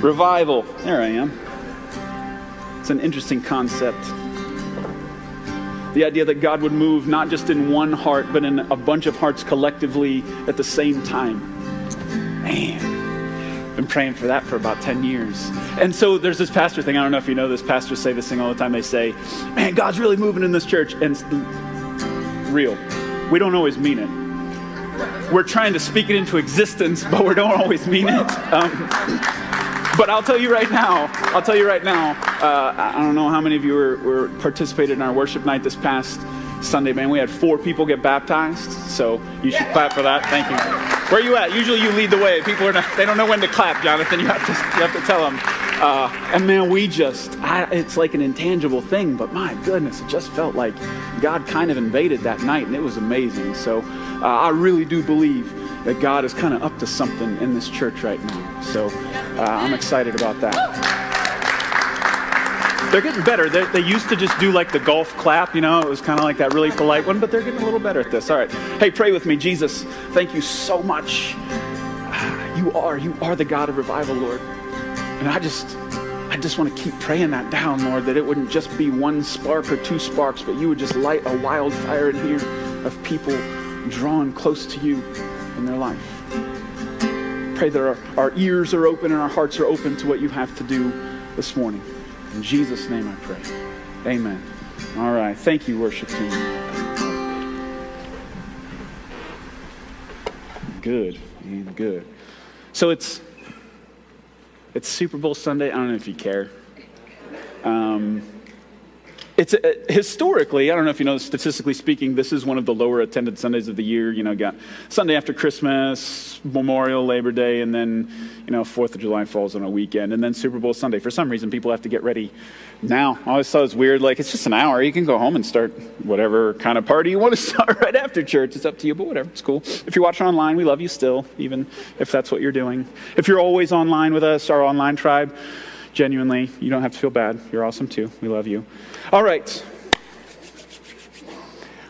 Revival. There I am. It's an interesting concept. The idea that God would move not just in one heart, but in a bunch of hearts collectively at the same time. Man, been praying for that for about 10 years. And so there's this pastor thing. I don't know if you know this. Pastors say this thing all the time. They say, Man, God's really moving in this church. And real. We don't always mean it. We're trying to speak it into existence, but we don't always mean it. Um, but I'll tell you right now, I'll tell you right now, uh, I don't know how many of you were, were participated in our worship night this past Sunday, man. We had four people get baptized, so you should clap for that. Thank you. Where are you at? Usually you lead the way. People are not, they don't know when to clap, Jonathan. You have to, you have to tell them. Uh, and man, we just, I, it's like an intangible thing, but my goodness, it just felt like God kind of invaded that night, and it was amazing. So uh, I really do believe that God is kind of up to something in this church right now. So uh, I'm excited about that. They're getting better. They're, they used to just do like the golf clap, you know, it was kind of like that really polite one, but they're getting a little better at this. All right. Hey, pray with me. Jesus, thank you so much. You are, you are the God of revival, Lord. And I just, I just want to keep praying that down, Lord, that it wouldn't just be one spark or two sparks, but you would just light a wildfire in here of people drawn close to you in their life. Pray that our, our ears are open and our hearts are open to what you have to do this morning. In Jesus' name I pray. Amen. All right. Thank you, worship team. Good. and Good. So it's it's Super Bowl Sunday. I don't know if you care. Um, it's uh, historically, I don't know if you know, statistically speaking, this is one of the lower attended Sundays of the year. You know, got Sunday after Christmas, Memorial, Labor Day, and then, you know, Fourth of July falls on a weekend, and then Super Bowl Sunday. For some reason, people have to get ready now. I always thought it was weird. Like, it's just an hour. You can go home and start whatever kind of party you want to start right after church. It's up to you, but whatever. It's cool. If you're watching online, we love you still, even if that's what you're doing. If you're always online with us, our online tribe, genuinely, you don't have to feel bad. You're awesome too. We love you. All right.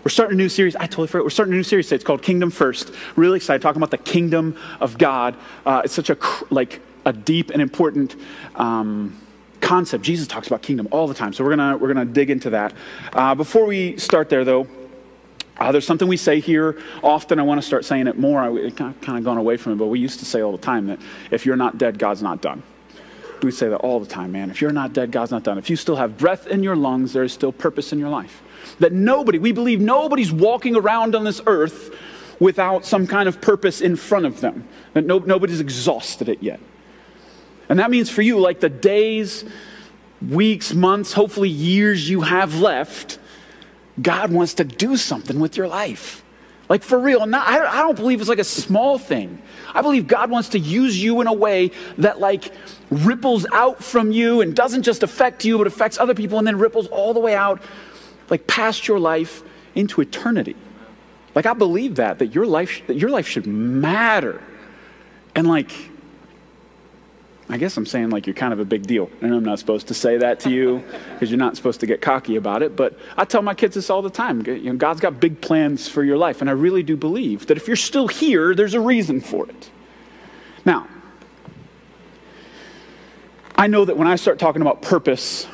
We're starting a new series. I totally forgot. We're starting a new series today. It's called Kingdom First. Really excited talking about the kingdom of God. Uh, it's such a like a deep and important um, concept. Jesus talks about kingdom all the time, so we're gonna we're gonna dig into that. Uh, before we start there, though, uh, there's something we say here often. I want to start saying it more. I kind of gone away from it, but we used to say all the time that if you're not dead, God's not done. We say that all the time, man. If you're not dead, God's not done. If you still have breath in your lungs, there is still purpose in your life. That nobody, we believe nobody's walking around on this earth without some kind of purpose in front of them. That no, nobody's exhausted it yet. And that means for you, like the days, weeks, months, hopefully years you have left, God wants to do something with your life. Like for real, not, I don't believe it's like a small thing. I believe God wants to use you in a way that like ripples out from you and doesn't just affect you, but affects other people and then ripples all the way out, like past your life into eternity. Like I believe that, that your life, that your life should matter. And like, I guess I'm saying like you're kind of a big deal. And I'm not supposed to say that to you because you're not supposed to get cocky about it. But I tell my kids this all the time. You know, God's got big plans for your life. And I really do believe that if you're still here, there's a reason for it. Now, I know that when I start talking about purpose,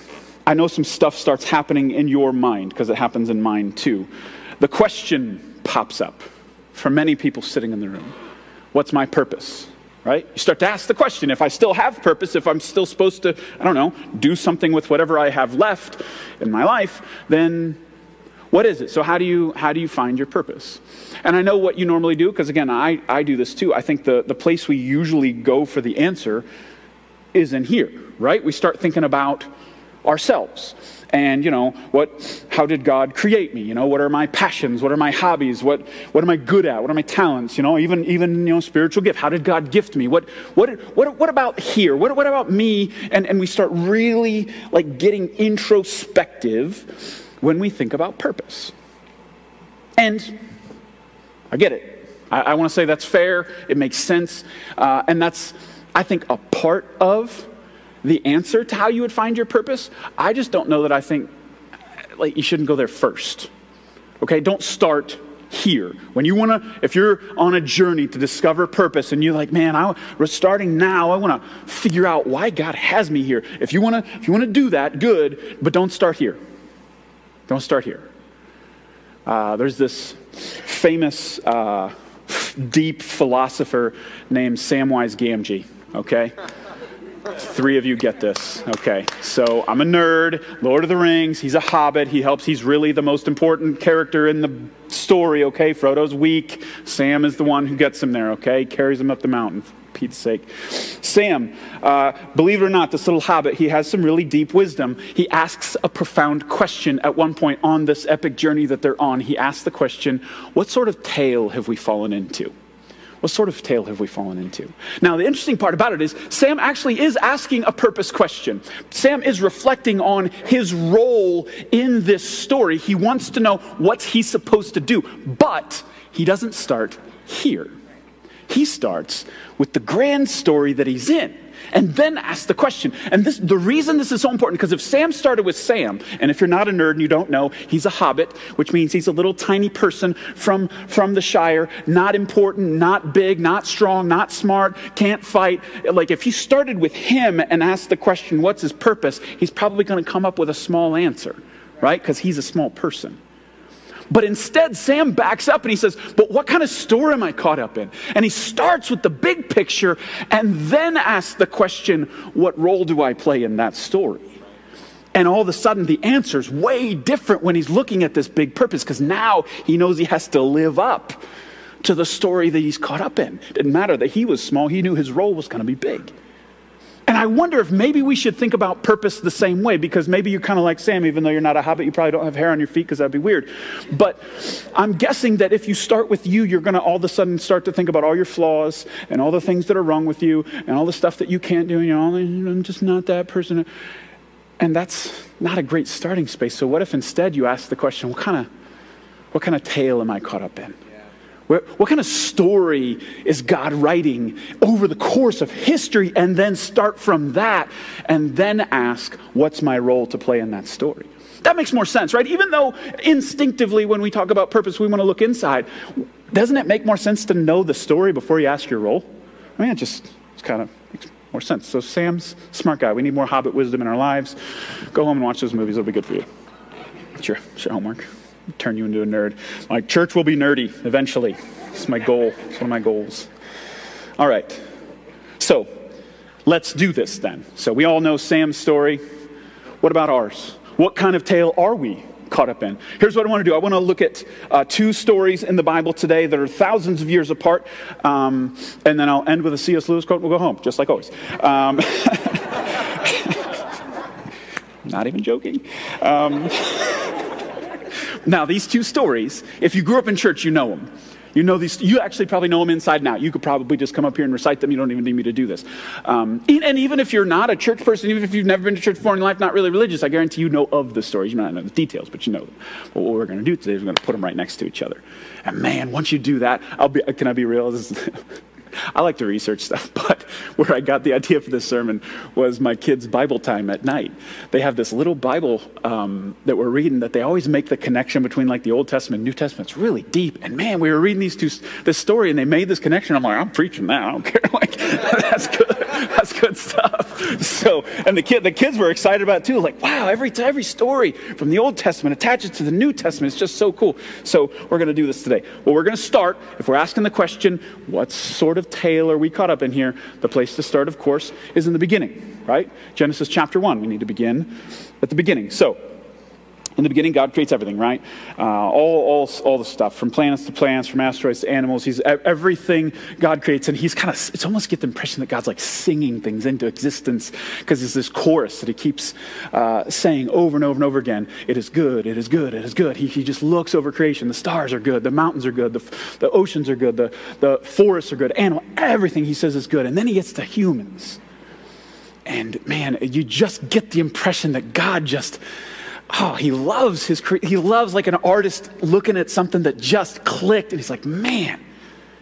I know some stuff starts happening in your mind because it happens in mine too. The question pops up for many people sitting in the room What's my purpose? Right? You start to ask the question if I still have purpose, if I'm still supposed to, I don't know, do something with whatever I have left in my life, then what is it? So how do you how do you find your purpose? And I know what you normally do, because again, I, I do this too. I think the, the place we usually go for the answer is in here, right? We start thinking about ourselves and you know what how did god create me? You know what are my passions? What are my hobbies? What what am i good at? What are my talents? You know even even you know spiritual gift. How did god gift me? What what what, what about here? What, what about me? And and we start really like getting introspective when we think about purpose. And i get it. I, I want to say that's fair. It makes sense. Uh, and that's i think a part of the answer to how you would find your purpose. I just don't know that I think like you shouldn't go there first. Okay, don't start here. When you want to, if you're on a journey to discover purpose and you're like, man, I, we're starting now. I want to figure out why God has me here. If you want to, if you want to do that, good, but don't start here. Don't start here. Uh, there's this famous uh, deep philosopher named Samwise Gamgee. Okay. Three of you get this. Okay. So I'm a nerd, Lord of the Rings. He's a hobbit. He helps. He's really the most important character in the story. Okay. Frodo's weak. Sam is the one who gets him there. Okay. Carries him up the mountain. Pete's sake. Sam, uh, believe it or not, this little hobbit, he has some really deep wisdom. He asks a profound question at one point on this epic journey that they're on. He asks the question, What sort of tale have we fallen into? What sort of tale have we fallen into? Now, the interesting part about it is Sam actually is asking a purpose question. Sam is reflecting on his role in this story. He wants to know what's he supposed to do, but he doesn't start here. He starts with the grand story that he's in and then ask the question. And this, the reason this is so important, because if Sam started with Sam, and if you're not a nerd and you don't know, he's a hobbit, which means he's a little tiny person from, from the Shire, not important, not big, not strong, not smart, can't fight. Like if you started with him and asked the question, what's his purpose, he's probably going to come up with a small answer, right? Because he's a small person. But instead, Sam backs up and he says, But what kind of story am I caught up in? And he starts with the big picture and then asks the question, What role do I play in that story? And all of a sudden, the answer's way different when he's looking at this big purpose because now he knows he has to live up to the story that he's caught up in. It didn't matter that he was small, he knew his role was going to be big. And I wonder if maybe we should think about purpose the same way, because maybe you're kind of like Sam, even though you're not a hobbit, you probably don't have hair on your feet because that'd be weird. But I'm guessing that if you start with you, you're going to all of a sudden start to think about all your flaws and all the things that are wrong with you and all the stuff that you can't do. And you know, I'm just not that person. And that's not a great starting space. So what if instead you ask the question, what kind of, what kind of tale am I caught up in? What kind of story is God writing over the course of history and then start from that and then ask, what's my role to play in that story? That makes more sense, right? Even though instinctively when we talk about purpose, we want to look inside, doesn't it make more sense to know the story before you ask your role? I mean, it just it's kind of makes more sense. So Sam's smart guy. We need more hobbit wisdom in our lives. Go home and watch those movies. It'll be good for you. It's your, it's your homework turn you into a nerd. My church will be nerdy eventually. It's my goal. It's one of my goals. All right. So let's do this then. So we all know Sam's story. What about ours? What kind of tale are we caught up in? Here's what I want to do I want to look at uh, two stories in the Bible today that are thousands of years apart. Um, and then I'll end with a C.S. Lewis quote and we'll go home, just like always. Um, not even joking. Um, now, these two stories, if you grew up in church, you know them. You know these, you actually probably know them inside and out. You could probably just come up here and recite them. You don't even need me to do this. Um, and even if you're not a church person, even if you've never been to church before in life, not really religious, I guarantee you know of the stories. You might not know the details, but you know them. What we're going to do today is we're going to put them right next to each other. And man, once you do that, I'll be, can I be real? I like to research stuff, but where I got the idea for this sermon was my kids' Bible time at night. They have this little Bible um, that we're reading that they always make the connection between like the Old Testament and New Testament. It's really deep. And man, we were reading these two, this story and they made this connection. I'm like, I'm preaching that. I don't care. Like, that's good. That's good stuff. So, and the kid, the kids were excited about it too. Like, wow, every, every story from the Old Testament attaches to the New Testament. It's just so cool. So we're going to do this today. Well, we're going to start, if we're asking the question, what sort of tale are we caught up in here? The place to start, of course, is in the beginning, right? Genesis chapter 1. We need to begin at the beginning. So, in the beginning, God creates everything, right? Uh, all, all, all the stuff, from planets to plants, from asteroids to animals. He's everything God creates, and he's kind of. It's almost get the impression that God's like singing things into existence because there's this chorus that he keeps uh, saying over and over and over again. It is good. It is good. It is good. He, he just looks over creation. The stars are good. The mountains are good. The, the oceans are good. The, the forests are good. Animal, everything he says is good. And then he gets to humans, and man, you just get the impression that God just oh, he loves his, he loves like an artist looking at something that just clicked and he's like, man,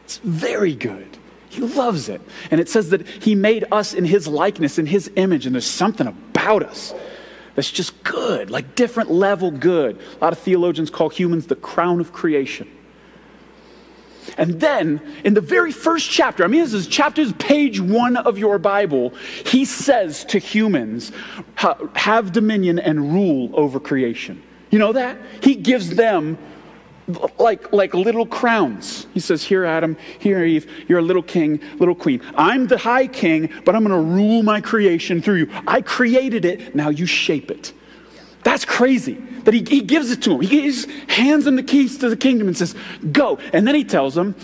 it's very good. He loves it. And it says that he made us in his likeness, in his image, and there's something about us that's just good, like different level good. A lot of theologians call humans the crown of creation. And then, in the very first chapter, I mean, this is chapters, page one of your Bible, he says to humans, have dominion and rule over creation. You know that? He gives them like, like little crowns. He says, Here, Adam, here, Eve, you're a little king, little queen. I'm the high king, but I'm going to rule my creation through you. I created it, now you shape it. That's crazy that he, he gives it to him. He just hands him the keys to the kingdom and says, Go. And then he tells him,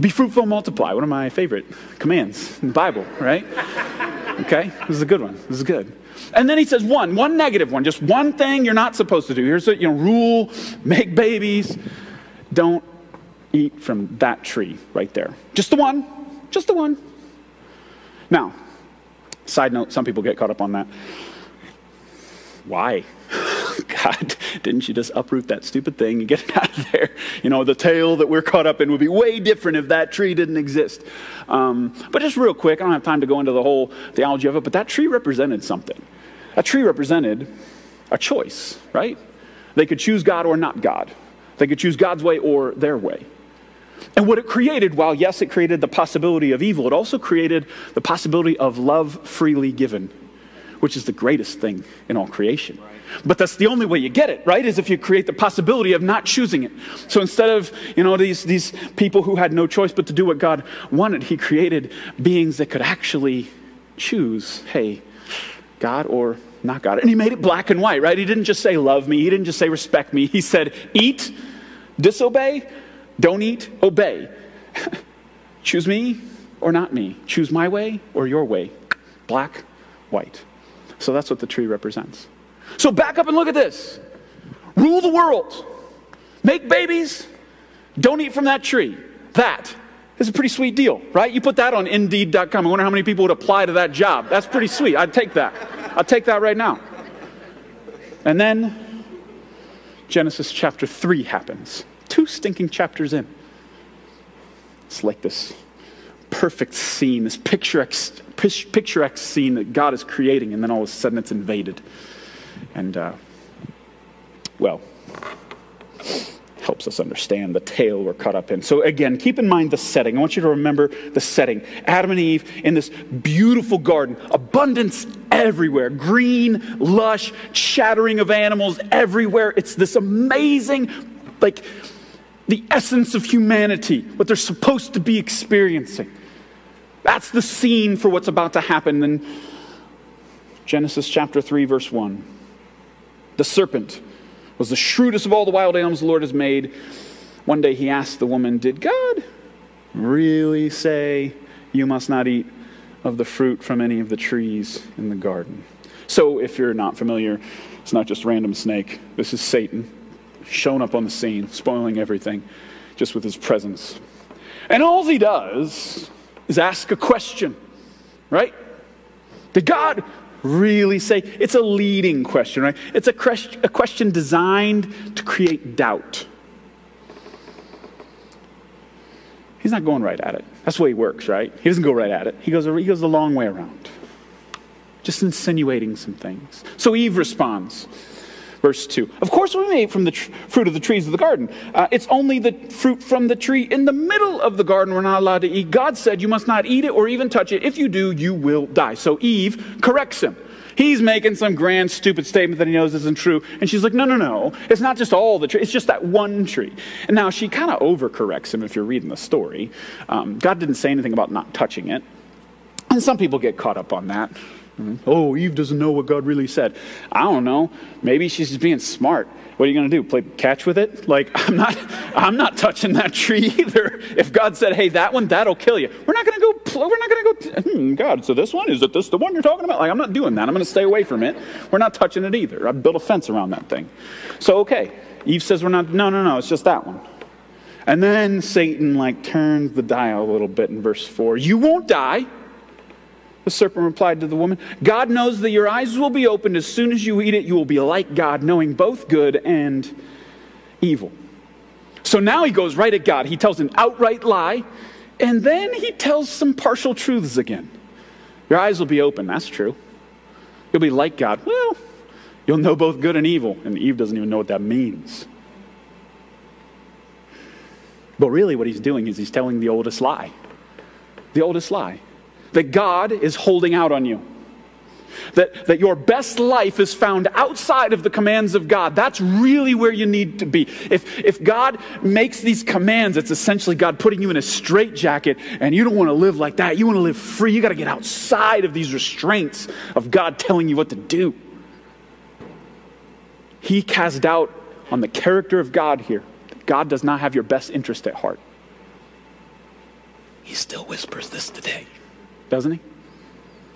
Be fruitful, multiply. One of my favorite commands in the Bible, right? Okay? This is a good one. This is good. And then he says one, one negative one, just one thing you're not supposed to do. Here's a you know, rule make babies. Don't eat from that tree right there. Just the one. Just the one. Now, side note, some people get caught up on that. Why? God, didn't you just uproot that stupid thing and get it out of there? You know, the tale that we're caught up in would be way different if that tree didn't exist. Um, but just real quick, I don't have time to go into the whole theology of it, but that tree represented something. That tree represented a choice, right? They could choose God or not God. They could choose God's way or their way. And what it created, while yes, it created the possibility of evil, it also created the possibility of love freely given, which is the greatest thing in all creation. But that's the only way you get it, right? Is if you create the possibility of not choosing it. So instead of, you know, these, these people who had no choice but to do what God wanted, He created beings that could actually choose, hey, God or not God. And He made it black and white, right? He didn't just say, love me. He didn't just say, respect me. He said, eat, disobey, don't eat, obey. Choose me or not me. Choose my way or your way. Black, white. So that's what the tree represents. So back up and look at this. Rule the world. Make babies. Don't eat from that tree. That is a pretty sweet deal, right? You put that on Indeed.com. I wonder how many people would apply to that job. That's pretty sweet. I'd take that. I'd take that right now. And then Genesis chapter 3 happens. Two stinking chapters in. It's like this perfect scene, this picturesque, picturesque scene that God is creating, and then all of a sudden it's invaded. And, uh, well, helps us understand the tale we're caught up in. So, again, keep in mind the setting. I want you to remember the setting. Adam and Eve in this beautiful garden, abundance everywhere, green, lush, chattering of animals everywhere. It's this amazing, like, the essence of humanity, what they're supposed to be experiencing. That's the scene for what's about to happen in Genesis chapter 3, verse 1. The serpent was the shrewdest of all the wild animals the Lord has made. One day he asked the woman, Did God really say you must not eat of the fruit from any of the trees in the garden? So, if you're not familiar, it's not just random snake. This is Satan shown up on the scene, spoiling everything just with his presence. And all he does is ask a question, right? Did God really say? It's a leading question, right? It's a, question, a question designed to create doubt. He's not going right at it. That's the way he works, right? He doesn't go right at it. He goes, he goes the long way around, just insinuating some things. So Eve responds. Verse 2. Of course, we may eat from the tr- fruit of the trees of the garden. Uh, it's only the fruit from the tree in the middle of the garden we're not allowed to eat. God said you must not eat it or even touch it. If you do, you will die. So Eve corrects him. He's making some grand, stupid statement that he knows isn't true. And she's like, no, no, no. It's not just all the tree. It's just that one tree. And now she kind of overcorrects him if you're reading the story. Um, God didn't say anything about not touching it. And some people get caught up on that. Mm-hmm. Oh, Eve doesn't know what God really said. I don't know. Maybe she's just being smart. What are you going to do? Play catch with it? Like I'm not I'm not touching that tree either. If God said, "Hey, that one that'll kill you." We're not going to go we're not going to go hmm, God, so this one is it this the one you're talking about? Like I'm not doing that. I'm going to stay away from it. We're not touching it either. I built a fence around that thing. So okay. Eve says we're not no, no, no, it's just that one. And then Satan like turns the dial a little bit in verse 4. You won't die. The serpent replied to the woman, God knows that your eyes will be opened as soon as you eat it. You will be like God, knowing both good and evil. So now he goes right at God. He tells an outright lie, and then he tells some partial truths again. Your eyes will be open. That's true. You'll be like God. Well, you'll know both good and evil. And Eve doesn't even know what that means. But really, what he's doing is he's telling the oldest lie. The oldest lie that God is holding out on you. That, that your best life is found outside of the commands of God. That's really where you need to be. If, if God makes these commands, it's essentially God putting you in a straitjacket, and you don't want to live like that. You want to live free. You got to get outside of these restraints of God telling you what to do. He cast doubt on the character of God here. God does not have your best interest at heart. He still whispers this today, doesn't he?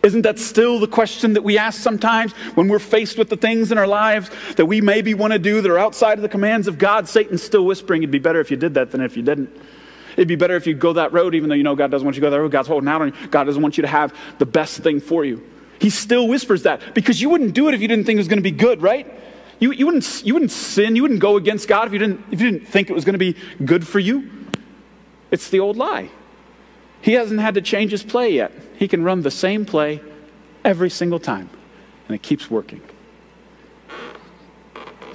Isn't that still the question that we ask sometimes when we're faced with the things in our lives that we maybe want to do that are outside of the commands of God? Satan's still whispering, it'd be better if you did that than if you didn't. It'd be better if you go that road, even though you know God doesn't want you to go that road. God's holding out on you. God doesn't want you to have the best thing for you. He still whispers that because you wouldn't do it if you didn't think it was going to be good, right? You, you, wouldn't, you wouldn't sin, you wouldn't go against God if you, didn't, if you didn't think it was going to be good for you. It's the old lie. He hasn't had to change his play yet. He can run the same play every single time, and it keeps working.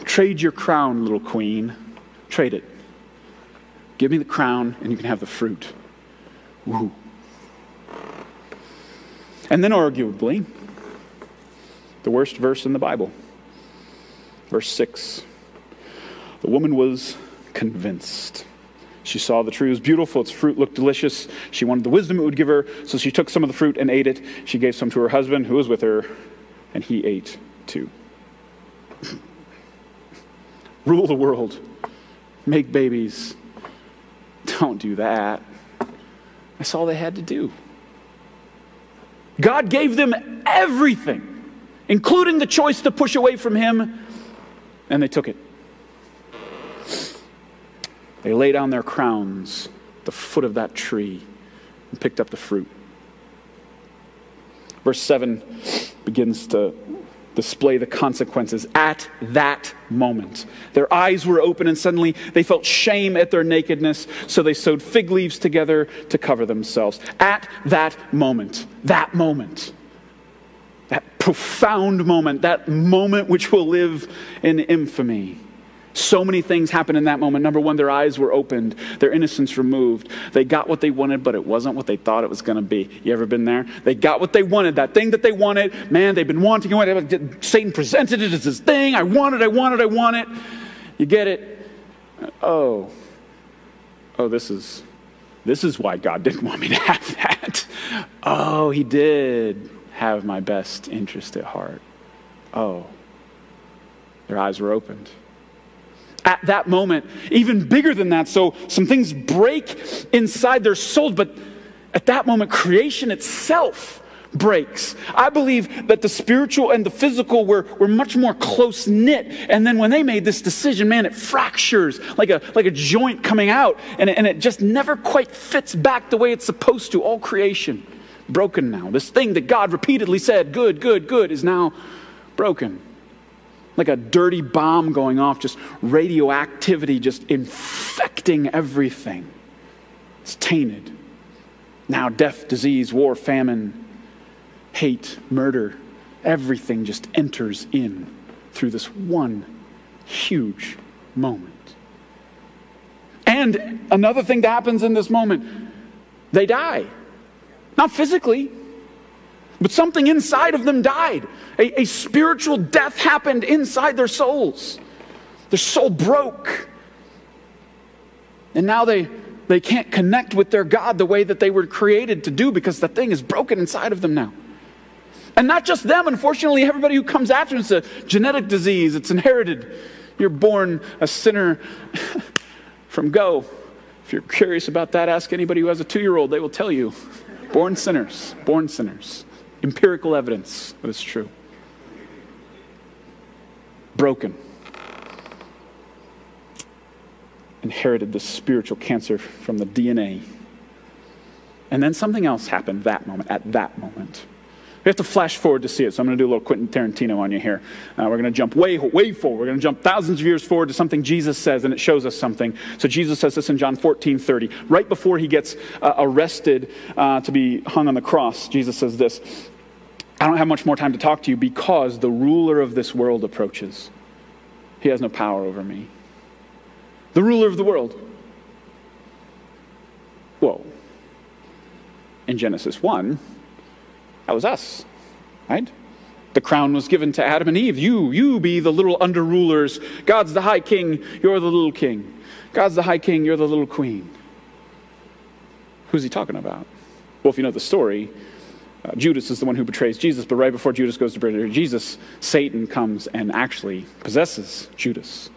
Trade your crown, little queen. Trade it. Give me the crown, and you can have the fruit. Woo. And then, arguably, the worst verse in the Bible. Verse 6. The woman was convinced. She saw the tree was beautiful, its fruit looked delicious. She wanted the wisdom it would give her, so she took some of the fruit and ate it. She gave some to her husband, who was with her, and he ate too. Rule the world, make babies. Don't do that. That's all they had to do. God gave them everything, including the choice to push away from Him, and they took it. They lay down their crowns at the foot of that tree and picked up the fruit. Verse 7 begins to display the consequences at that moment. Their eyes were open, and suddenly they felt shame at their nakedness, so they sewed fig leaves together to cover themselves. At that moment, that moment, that profound moment, that moment which will live in infamy. So many things happened in that moment. Number one, their eyes were opened, their innocence removed. They got what they wanted, but it wasn't what they thought it was going to be. You ever been there? They got what they wanted, that thing that they wanted. Man, they've been wanting it. Satan presented it as this thing. I want it, I want it, I want it. You get it. Oh, oh, this is this is why God didn't want me to have that. Oh, he did have my best interest at heart. Oh, their eyes were opened at that moment, even bigger than that. So some things break inside their souls, but at that moment, creation itself breaks. I believe that the spiritual and the physical were, were much more close knit. And then when they made this decision, man, it fractures like a, like a joint coming out, and it, and it just never quite fits back the way it's supposed to. All creation broken now. This thing that God repeatedly said, good, good, good, is now broken like a dirty bomb going off, just radioactivity just infecting everything. It's tainted. Now, death, disease, war, famine, hate, murder, everything just enters in through this one huge moment. And another thing that happens in this moment they die. Not physically, but something inside of them died. A, a, spiritual death happened inside their souls. Their soul broke. And now they, they can't connect with their God the way that they were created to do because the thing is broken inside of them now. And not just them, unfortunately, everybody who comes after them, it's a genetic disease, it's inherited. You're born a sinner from go. If you're curious about that, ask anybody who has a two year old, they will tell you. Born sinners, born sinners empirical evidence that it's true. Broken. Inherited this spiritual cancer from the DNA. And then something else happened that moment, at that moment. We have to flash forward to see it. So I'm going to do a little Quentin Tarantino on you here. Uh, we're going to jump way, way forward. We're going to jump thousands of years forward to something Jesus says, and it shows us something. So Jesus says this in John 14 30. Right before he gets uh, arrested uh, to be hung on the cross, Jesus says this I don't have much more time to talk to you because the ruler of this world approaches. He has no power over me. The ruler of the world. Whoa. In Genesis 1, that was us, right? The crown was given to Adam and Eve. You, you be the little under rulers. God's the high king, you're the little king. God's the high king, you're the little queen. Who's he talking about? Well, if you know the story, uh, Judas is the one who betrays Jesus, but right before Judas goes to betray Jesus, Satan comes and actually possesses Judas.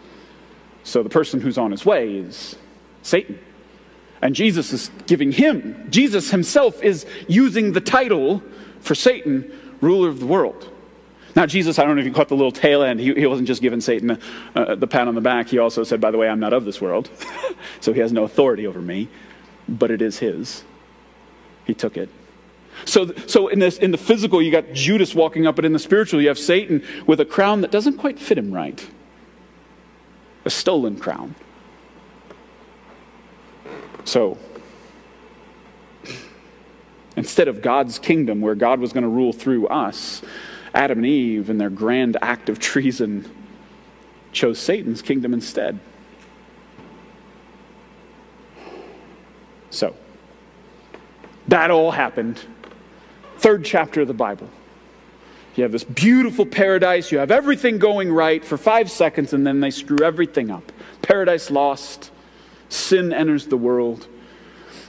So the person who's on his way is Satan. And Jesus is giving him, Jesus himself is using the title for Satan, ruler of the world. Now, Jesus, I don't know if you caught the little tail end. He, he wasn't just giving Satan the, uh, the pat on the back. He also said, by the way, I'm not of this world. so he has no authority over me, but it is his. He took it. So, so in, this, in the physical, you got Judas walking up, but in the spiritual, you have Satan with a crown that doesn't quite fit him right a stolen crown. So, instead of God's kingdom, where God was going to rule through us, Adam and Eve, in their grand act of treason, chose Satan's kingdom instead. So, that all happened. Third chapter of the Bible. You have this beautiful paradise, you have everything going right for five seconds, and then they screw everything up. Paradise lost, sin enters the world.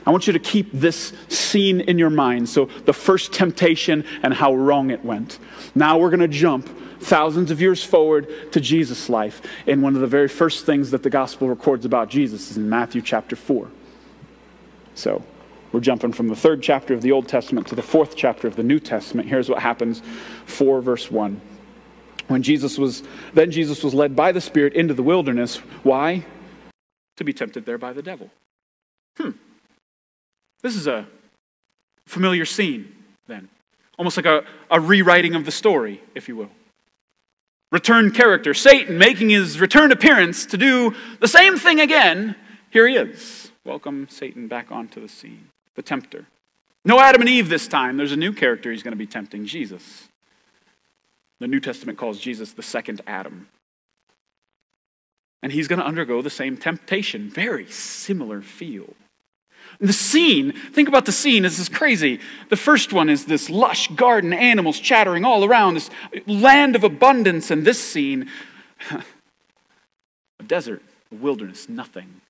I want you to keep this scene in your mind. So, the first temptation and how wrong it went. Now, we're going to jump thousands of years forward to Jesus' life. And one of the very first things that the gospel records about Jesus is in Matthew chapter 4. So, we're jumping from the third chapter of the Old Testament to the fourth chapter of the New Testament. Here's what happens 4 verse 1. When Jesus was, then Jesus was led by the Spirit into the wilderness. Why? To be tempted there by the devil. Hmm. This is a familiar scene, then. Almost like a, a rewriting of the story, if you will. Return character, Satan making his return appearance to do the same thing again. Here he is. Welcome Satan back onto the scene the tempter. No Adam and Eve this time. There's a new character he's going to be tempting Jesus. The New Testament calls Jesus the second Adam. And he's going to undergo the same temptation. Very similar feel. The scene, think about the scene, this is crazy. The first one is this lush garden, animals chattering all around, this land of abundance. And this scene, a desert, a wilderness, nothing.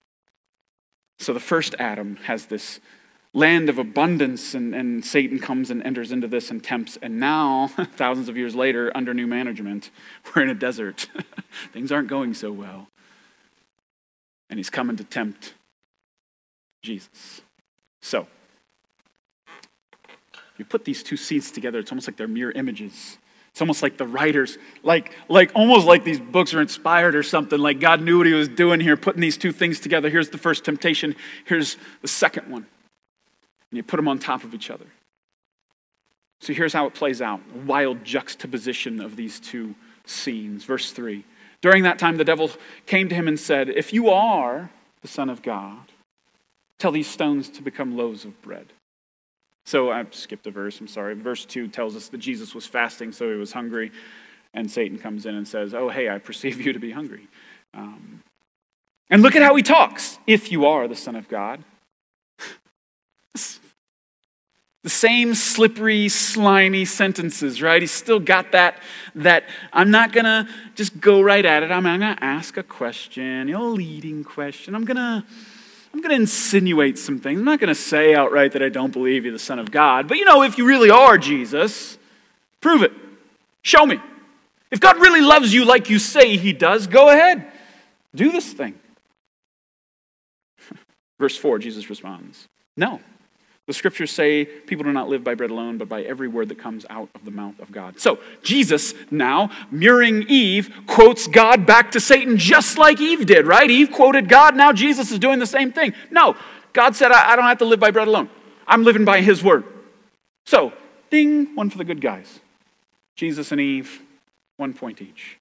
So the first Adam has this land of abundance, and, and Satan comes and enters into this and tempts. And now, thousands of years later, under new management, we're in a desert. Things aren't going so well. And he's coming to tempt Jesus. So, you put these two scenes together, it's almost like they're mirror images. It's almost like the writers, like, like almost like these books are inspired or something. Like God knew what he was doing here, putting these two things together. Here's the first temptation, here's the second one and you put them on top of each other. So here's how it plays out wild juxtaposition of these two scenes. Verse 3 During that time, the devil came to him and said, If you are the Son of God, tell these stones to become loaves of bread. So I skipped a verse, I'm sorry. Verse 2 tells us that Jesus was fasting, so he was hungry. And Satan comes in and says, Oh, hey, I perceive you to be hungry. Um, and look at how he talks. If you are the Son of God. the same slippery, slimy sentences, right? He's still got that, that I'm not going to just go right at it. I'm, I'm going to ask a question, a leading question. I'm going to. I'm going to insinuate some things. I'm not going to say outright that I don't believe you're the Son of God. But you know, if you really are Jesus, prove it. Show me. If God really loves you like you say he does, go ahead. Do this thing. Verse 4, Jesus responds No. The scriptures say people do not live by bread alone, but by every word that comes out of the mouth of God. So, Jesus now, mirroring Eve, quotes God back to Satan just like Eve did, right? Eve quoted God, now Jesus is doing the same thing. No, God said, I, I don't have to live by bread alone. I'm living by his word. So, ding, one for the good guys. Jesus and Eve, one point each.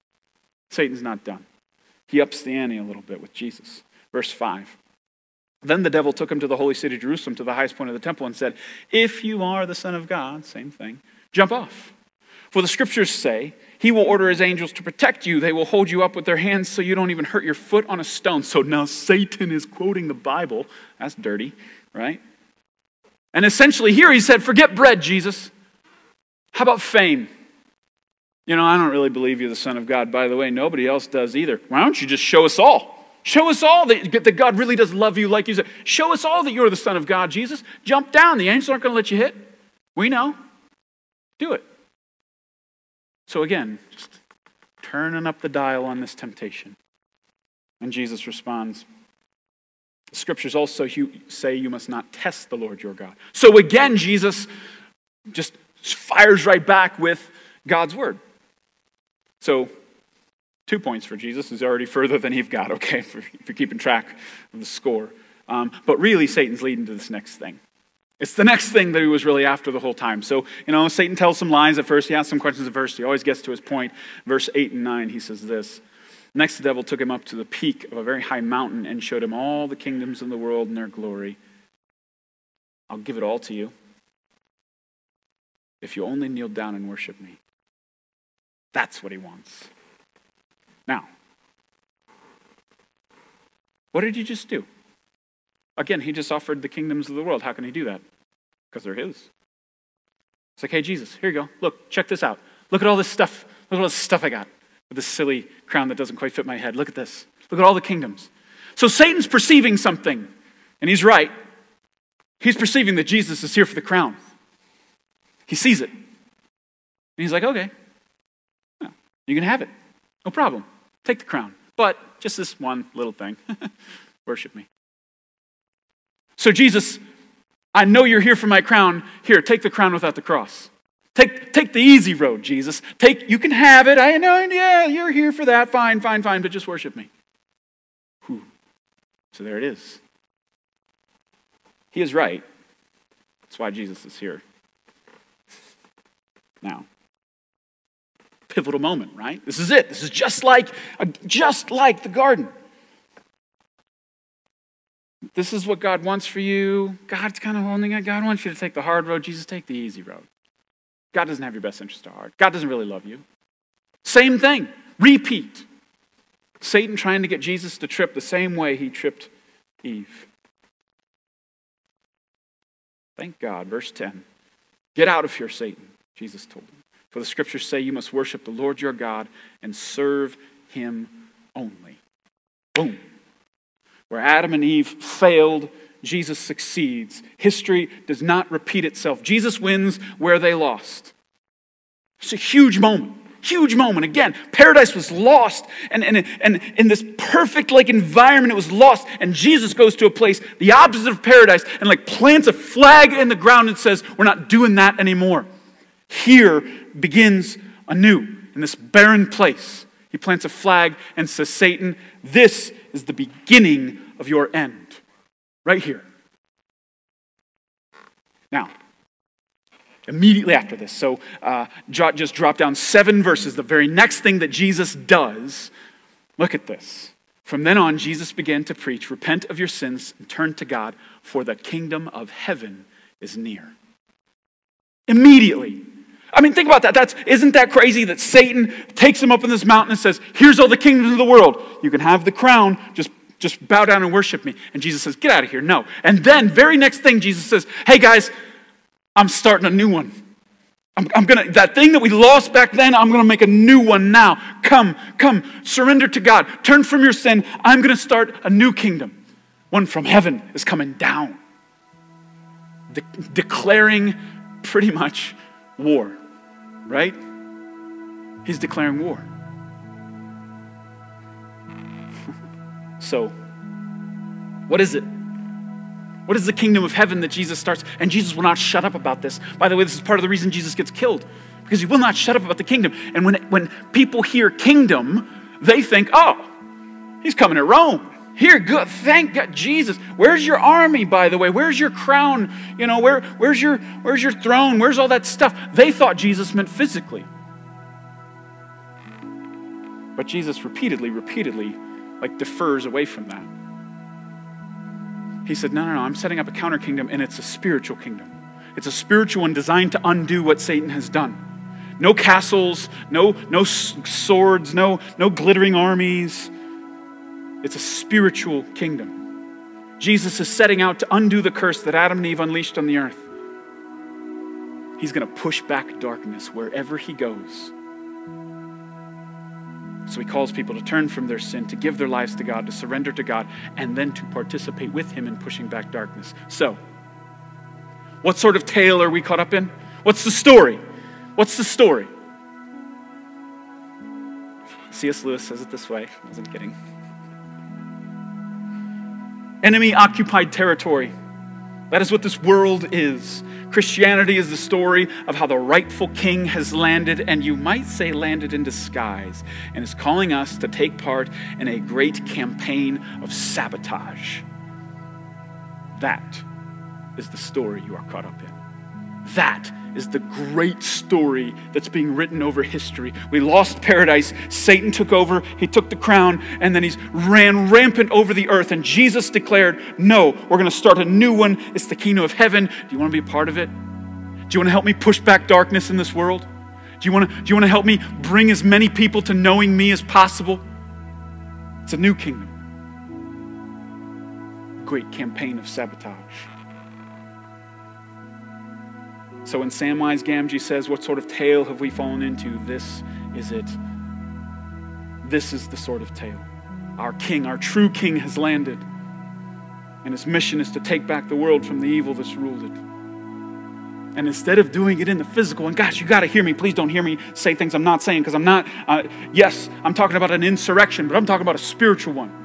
Satan's not done. He ups the ante a little bit with Jesus. Verse 5. Then the devil took him to the holy city, Jerusalem, to the highest point of the temple, and said, If you are the Son of God, same thing, jump off. For the scriptures say, He will order His angels to protect you. They will hold you up with their hands so you don't even hurt your foot on a stone. So now Satan is quoting the Bible. That's dirty, right? And essentially, here he said, Forget bread, Jesus. How about fame? You know, I don't really believe you're the Son of God. By the way, nobody else does either. Why don't you just show us all? Show us all that, that God really does love you like you said. Show us all that you're the Son of God, Jesus. Jump down. The angels aren't going to let you hit. We know. Do it. So again, just turning up the dial on this temptation. And Jesus responds, the scriptures also say you must not test the Lord your God. So again, Jesus just fires right back with God's word. So Two points for Jesus is already further than you've got, okay, if you're keeping track of the score. Um, but really, Satan's leading to this next thing. It's the next thing that he was really after the whole time. So, you know, Satan tells some lies at first. He asks some questions at first. He always gets to his point. Verse 8 and 9, he says this Next, the devil took him up to the peak of a very high mountain and showed him all the kingdoms of the world and their glory. I'll give it all to you if you only kneel down and worship me. That's what he wants. Now, what did he just do? Again, he just offered the kingdoms of the world. How can he do that? Because they're his. It's like, hey, Jesus, here you go. Look, check this out. Look at all this stuff. Look at all this stuff I got with this silly crown that doesn't quite fit my head. Look at this. Look at all the kingdoms. So Satan's perceiving something, and he's right. He's perceiving that Jesus is here for the crown. He sees it. And he's like, okay, you can have it. No problem. Take the crown. But just this one little thing worship me. So, Jesus, I know you're here for my crown. Here, take the crown without the cross. Take, take the easy road, Jesus. Take, you can have it. I know, yeah, you're here for that. Fine, fine, fine, but just worship me. Whew. So there it is. He is right. That's why Jesus is here. Now, pivotal moment, right? This is it. This is just like, just like the garden. This is what God wants for you. God's kind of holding it. God wants you to take the hard road. Jesus, take the easy road. God doesn't have your best interest at heart. God doesn't really love you. Same thing. Repeat. Satan trying to get Jesus to trip the same way he tripped Eve. Thank God. Verse 10. Get out of here, Satan, Jesus told him. For the scriptures say you must worship the Lord your God and serve him only. Boom. Where Adam and Eve failed, Jesus succeeds. History does not repeat itself. Jesus wins where they lost. It's a huge moment. Huge moment. Again, paradise was lost, and, and, and in this perfect like environment, it was lost. And Jesus goes to a place, the opposite of paradise, and like plants a flag in the ground and says, We're not doing that anymore. Here begins anew in this barren place. He plants a flag and says, Satan, this is the beginning of your end. Right here. Now, immediately after this, so uh, just drop down seven verses. The very next thing that Jesus does, look at this. From then on, Jesus began to preach, Repent of your sins and turn to God, for the kingdom of heaven is near. Immediately, I mean, think about that. That's, isn't that crazy that Satan takes him up in this mountain and says, Here's all the kingdoms of the world. You can have the crown, just, just bow down and worship me. And Jesus says, Get out of here. No. And then, very next thing, Jesus says, Hey guys, I'm starting a new one. I'm, I'm gonna, that thing that we lost back then, I'm gonna make a new one now. Come, come, surrender to God. Turn from your sin. I'm gonna start a new kingdom. One from heaven is coming down, De- declaring pretty much war right? He's declaring war. so, what is it? What is the kingdom of heaven that Jesus starts? And Jesus will not shut up about this. By the way, this is part of the reason Jesus gets killed, because he will not shut up about the kingdom. And when, when people hear kingdom, they think, oh, he's coming to Rome. Here, good. Thank God, Jesus. Where's your army, by the way? Where's your crown? You know, where, where's your where's your throne? Where's all that stuff? They thought Jesus meant physically. But Jesus repeatedly, repeatedly, like defers away from that. He said, No, no, no, I'm setting up a counter kingdom, and it's a spiritual kingdom. It's a spiritual one designed to undo what Satan has done. No castles, no, no swords, no, no glittering armies it's a spiritual kingdom. Jesus is setting out to undo the curse that Adam and Eve unleashed on the earth. He's going to push back darkness wherever he goes. So he calls people to turn from their sin, to give their lives to God, to surrender to God, and then to participate with him in pushing back darkness. So, what sort of tale are we caught up in? What's the story? What's the story? C.S. Lewis says it this way. I wasn't kidding. Enemy occupied territory. That is what this world is. Christianity is the story of how the rightful king has landed, and you might say landed in disguise, and is calling us to take part in a great campaign of sabotage. That is the story you are caught up in. That is the great story that's being written over history. We lost paradise. Satan took over. He took the crown, and then he's ran rampant over the earth. And Jesus declared, No, we're going to start a new one. It's the kingdom of heaven. Do you want to be a part of it? Do you want to help me push back darkness in this world? Do you want to, do you want to help me bring as many people to knowing me as possible? It's a new kingdom. Great campaign of sabotage. So when Samwise Gamgee says, What sort of tale have we fallen into? This is it. This is the sort of tale. Our king, our true king, has landed. And his mission is to take back the world from the evil that's ruled it. And instead of doing it in the physical, and gosh, you got to hear me. Please don't hear me say things I'm not saying because I'm not, uh, yes, I'm talking about an insurrection, but I'm talking about a spiritual one.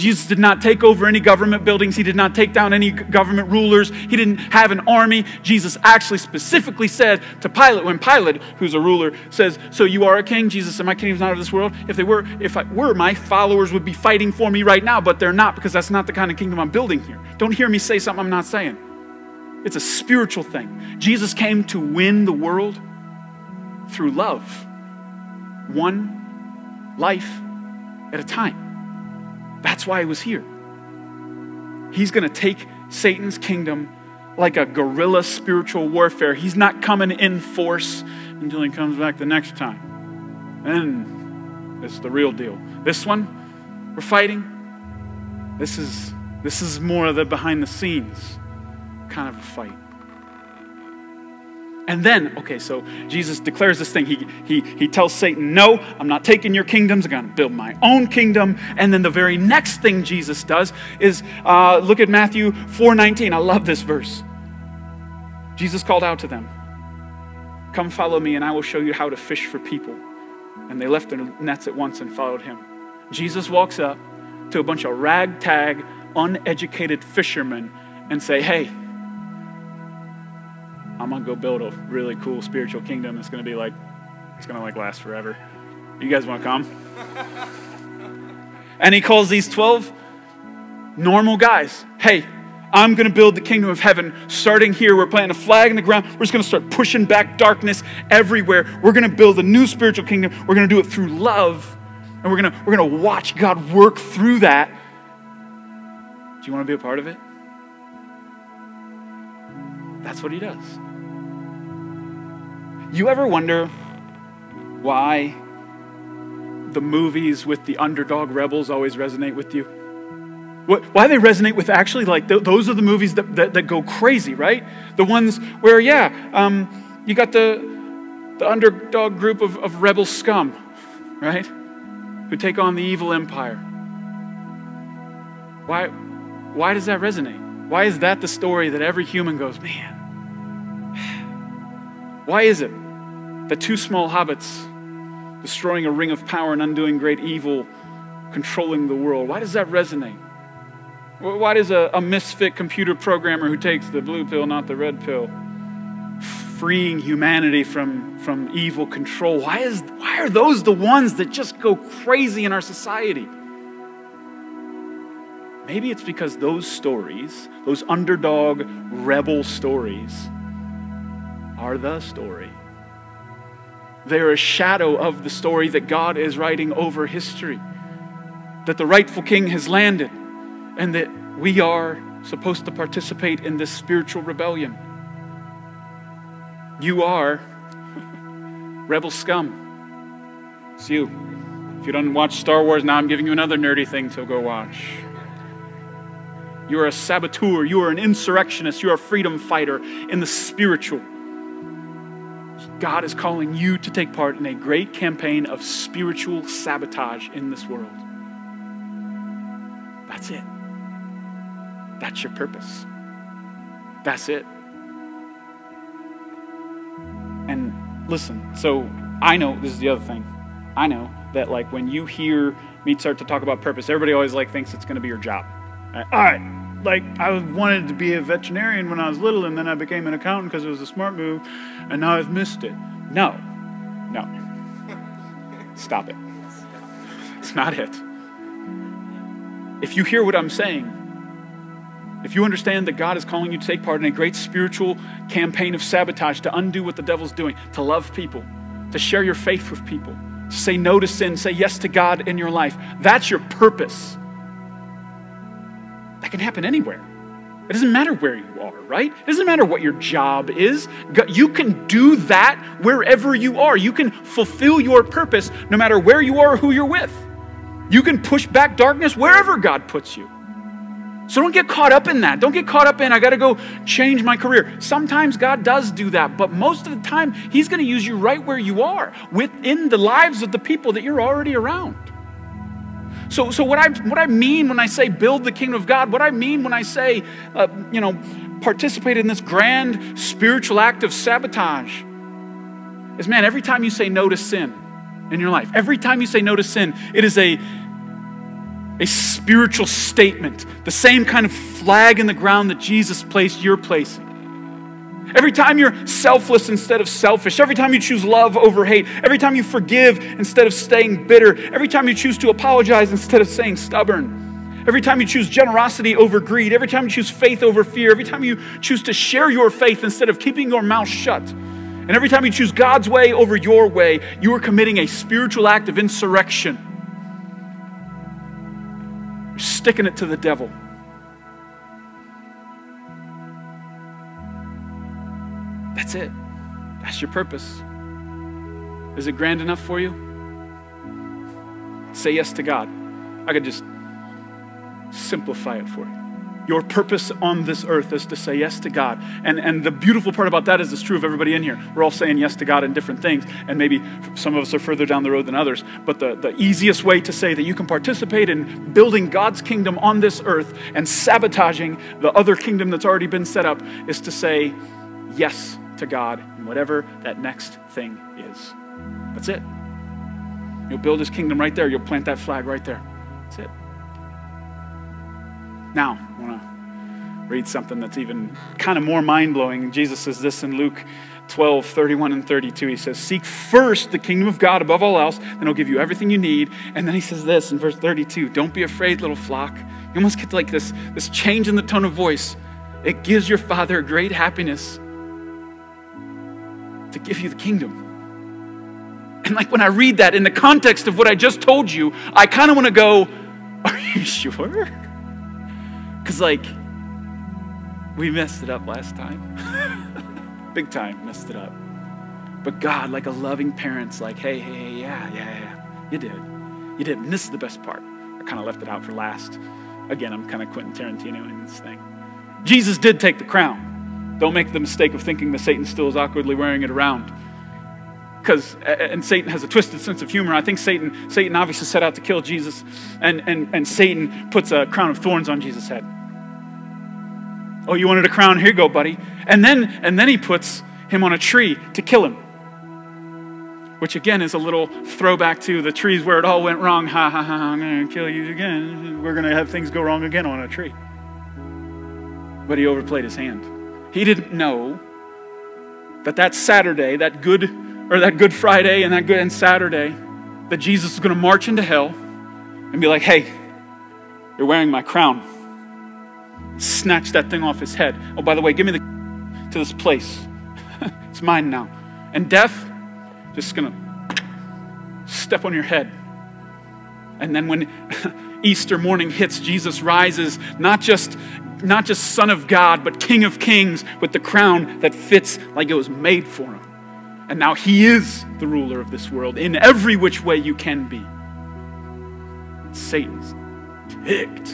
Jesus did not take over any government buildings. He did not take down any government rulers. He didn't have an army. Jesus actually specifically said to Pilate, when Pilate, who's a ruler, says, So you are a king? Jesus said, My kingdom's not of this world. If they were, if I were, my followers would be fighting for me right now, but they're not because that's not the kind of kingdom I'm building here. Don't hear me say something I'm not saying. It's a spiritual thing. Jesus came to win the world through love, one life at a time. That's why he was here. He's going to take Satan's kingdom like a guerrilla spiritual warfare. He's not coming in force until he comes back the next time. Then it's the real deal. This one, we're fighting. This is this is more of the behind the scenes kind of a fight. And then, okay, so Jesus declares this thing. He, he, he tells Satan, No, I'm not taking your kingdoms. I'm going to build my own kingdom. And then the very next thing Jesus does is uh, look at Matthew 4:19. I love this verse. Jesus called out to them, Come follow me, and I will show you how to fish for people. And they left their nets at once and followed him. Jesus walks up to a bunch of ragtag, uneducated fishermen and say, Hey, I'm gonna go build a really cool spiritual kingdom. It's gonna be like, it's gonna like last forever. You guys wanna come? and he calls these 12 normal guys. Hey, I'm going to build the kingdom of heaven starting here. We're planting a flag in the ground. We're just going to start pushing back darkness everywhere. We're going to build a new spiritual kingdom. We're going to do it through love. And we're going to, we're going to watch God work through that. Do you want to be a part of it? That's what he does. You ever wonder why the movies with the underdog rebels always resonate with you? What, why they resonate with actually like th- those are the movies that, that, that, go crazy, right? The ones where, yeah, um, you got the, the underdog group of, of rebel scum, right? Who take on the evil empire. Why, why does that resonate? Why is that the story that every human goes, man? Why is it that two small hobbits destroying a ring of power and undoing great evil, controlling the world, why does that resonate? Why does a, a misfit computer programmer who takes the blue pill, not the red pill, freeing humanity from, from evil control, why, is, why are those the ones that just go crazy in our society? Maybe it's because those stories, those underdog rebel stories, are the story. They're a shadow of the story that God is writing over history. That the rightful king has landed, and that we are supposed to participate in this spiritual rebellion. You are rebel scum. It's you. If you don't watch Star Wars now, I'm giving you another nerdy thing to go watch. You are a saboteur. You are an insurrectionist. You are a freedom fighter in the spiritual. God is calling you to take part in a great campaign of spiritual sabotage in this world. That's it. That's your purpose. That's it. And listen, so I know this is the other thing. I know that like when you hear me start to talk about purpose, everybody always like thinks it's going to be your job. All right, like I wanted to be a veterinarian when I was little, and then I became an accountant because it was a smart move, and now I've missed it. No, no, stop it. It's not it. If you hear what I'm saying, if you understand that God is calling you to take part in a great spiritual campaign of sabotage to undo what the devil's doing, to love people, to share your faith with people, to say no to sin, say yes to God in your life, that's your purpose. That can happen anywhere. It doesn't matter where you are, right? It doesn't matter what your job is. You can do that wherever you are. You can fulfill your purpose no matter where you are or who you're with. You can push back darkness wherever God puts you. So don't get caught up in that. Don't get caught up in, I got to go change my career. Sometimes God does do that, but most of the time, He's going to use you right where you are, within the lives of the people that you're already around. So, so what, I, what I mean when I say build the kingdom of God, what I mean when I say, uh, you know, participate in this grand spiritual act of sabotage is man, every time you say no to sin in your life, every time you say no to sin, it is a, a spiritual statement, the same kind of flag in the ground that Jesus placed, you're placing. Every time you're selfless instead of selfish, every time you choose love over hate, every time you forgive instead of staying bitter, every time you choose to apologize instead of staying stubborn, every time you choose generosity over greed, every time you choose faith over fear, every time you choose to share your faith instead of keeping your mouth shut, and every time you choose God's way over your way, you are committing a spiritual act of insurrection. You're sticking it to the devil. That's it. That's your purpose. Is it grand enough for you? Say yes to God. I could just simplify it for you. Your purpose on this earth is to say yes to God. And, and the beautiful part about that is it's true of everybody in here. We're all saying yes to God in different things, and maybe some of us are further down the road than others. But the, the easiest way to say that you can participate in building God's kingdom on this earth and sabotaging the other kingdom that's already been set up is to say yes to God in whatever that next thing is. That's it. You'll build his kingdom right there. You'll plant that flag right there. That's it. Now, I want to read something that's even kind of more mind blowing. Jesus says this in Luke 12, 31 and 32. He says, Seek first the kingdom of God above all else, then he'll give you everything you need. And then he says this in verse 32 Don't be afraid, little flock. You almost get like this, this change in the tone of voice. It gives your Father great happiness to give you the kingdom. And like when I read that in the context of what I just told you, I kind of want to go, Are you sure? Because, like, we messed it up last time. Big time messed it up. But God, like a loving parent's like, hey, hey, hey, yeah, yeah, yeah, you did. You did. And this is the best part. I kind of left it out for last. Again, I'm kind of Quentin Tarantino in this thing. Jesus did take the crown. Don't make the mistake of thinking that Satan still is awkwardly wearing it around. Because and Satan has a twisted sense of humor. I think Satan, Satan obviously set out to kill Jesus, and, and, and Satan puts a crown of thorns on Jesus' head. Oh, you wanted a crown? Here you go, buddy. And then and then he puts him on a tree to kill him. Which again is a little throwback to the trees where it all went wrong. Ha ha ha, I'm gonna kill you again. We're gonna have things go wrong again on a tree. But he overplayed his hand. He didn't know that that Saturday, that good, or that Good Friday and that Good and Saturday, that Jesus is going to march into hell and be like, hey, you're wearing my crown. Snatch that thing off his head. Oh, by the way, give me the to this place. it's mine now. And death, just going to step on your head. And then when Easter morning hits, Jesus rises, not just not just Son of God, but King of Kings with the crown that fits like it was made for him. And now he is the ruler of this world in every which way you can be. Satan's ticked.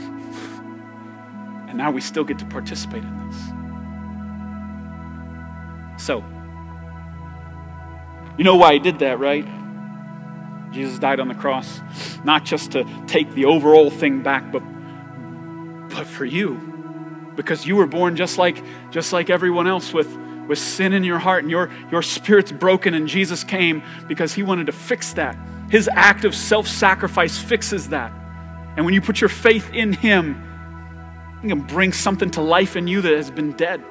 And now we still get to participate in this. So, You know why he did that, right? Jesus died on the cross, not just to take the overall thing back, but, but for you. Because you were born just like, just like everyone else with, with sin in your heart and your, your spirit's broken, and Jesus came because he wanted to fix that. His act of self sacrifice fixes that. And when you put your faith in him, he can bring something to life in you that has been dead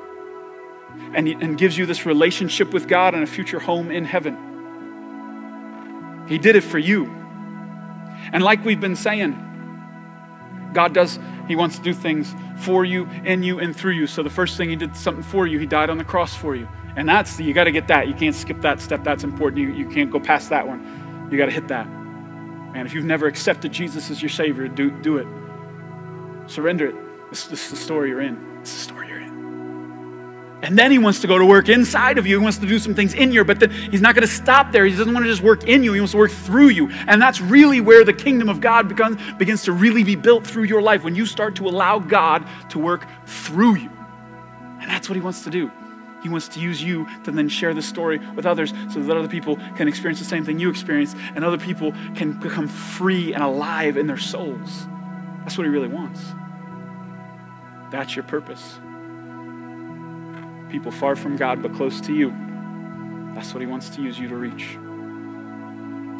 and, and gives you this relationship with God and a future home in heaven. He did it for you. And like we've been saying, God does, He wants to do things for you, in you, and through you. So the first thing He did something for you, He died on the cross for you. And that's you got to get that. You can't skip that step. That's important. You, you can't go past that one. You got to hit that. And if you've never accepted Jesus as your Savior, do, do it. Surrender it. This, this is the story you're in. It's the story. And then he wants to go to work inside of you. He wants to do some things in you, but then he's not going to stop there. He doesn't want to just work in you, he wants to work through you. And that's really where the kingdom of God becomes, begins to really be built through your life when you start to allow God to work through you. And that's what he wants to do. He wants to use you to then share the story with others so that other people can experience the same thing you experienced and other people can become free and alive in their souls. That's what he really wants. That's your purpose. People far from God but close to you. That's what he wants to use you to reach.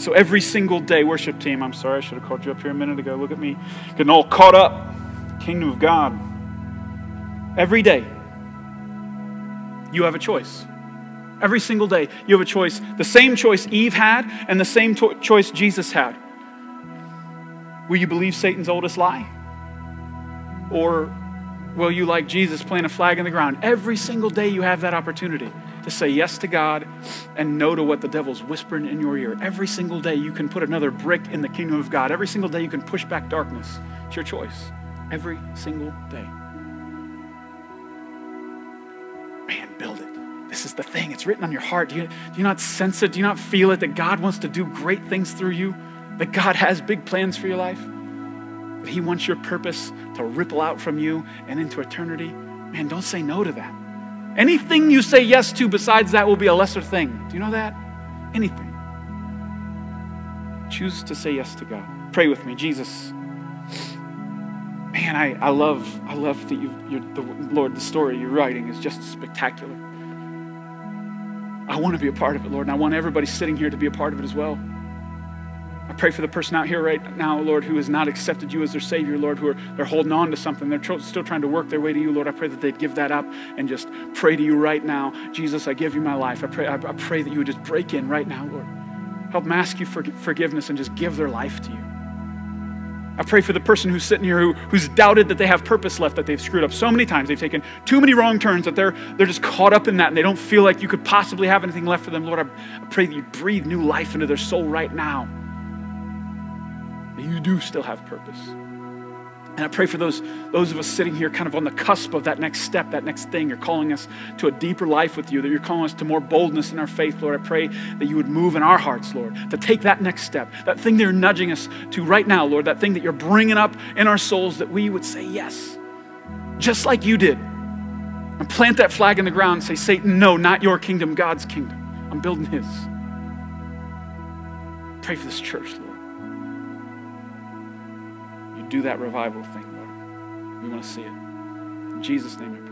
So every single day, worship team, I'm sorry, I should have called you up here a minute ago. Look at me, getting all caught up. Kingdom of God. Every day, you have a choice. Every single day, you have a choice. The same choice Eve had and the same to- choice Jesus had. Will you believe Satan's oldest lie? Or will you, like Jesus, plant a flag in the ground? Every single day, you have that opportunity to say yes to God and no to what the devil's whispering in your ear. Every single day, you can put another brick in the kingdom of God. Every single day, you can push back darkness. It's your choice. Every single day. Man, build it. This is the thing. It's written on your heart. Do you, do you not sense it? Do you not feel it that God wants to do great things through you? That God has big plans for your life? That He wants your purpose to ripple out from you and into eternity? Man, don't say no to that. Anything you say yes to besides that will be a lesser thing. Do you know that? Anything. Choose to say yes to God. Pray with me, Jesus. Man, I, I love I love that you you're the Lord, the story you're writing is just spectacular. I want to be a part of it, Lord, and I want everybody sitting here to be a part of it as well. Pray for the person out here right now, Lord, who has not accepted you as their Savior, Lord, who are they're holding on to something. They're tr- still trying to work their way to you, Lord. I pray that they'd give that up and just pray to you right now. Jesus, I give you my life. I pray, I, I pray that you would just break in right now, Lord. Help them ask you for forgiveness and just give their life to you. I pray for the person who's sitting here who, who's doubted that they have purpose left, that they've screwed up so many times. They've taken too many wrong turns that they're, they're just caught up in that and they don't feel like you could possibly have anything left for them. Lord, I, I pray that you breathe new life into their soul right now. You do still have purpose. And I pray for those, those of us sitting here kind of on the cusp of that next step, that next thing. You're calling us to a deeper life with you, that you're calling us to more boldness in our faith, Lord. I pray that you would move in our hearts, Lord, to take that next step, that thing that you're nudging us to right now, Lord, that thing that you're bringing up in our souls, that we would say yes, just like you did. And plant that flag in the ground and say, Satan, no, not your kingdom, God's kingdom. I'm building his. Pray for this church, Lord do that revival thing, Lord. We want to see it. In Jesus' name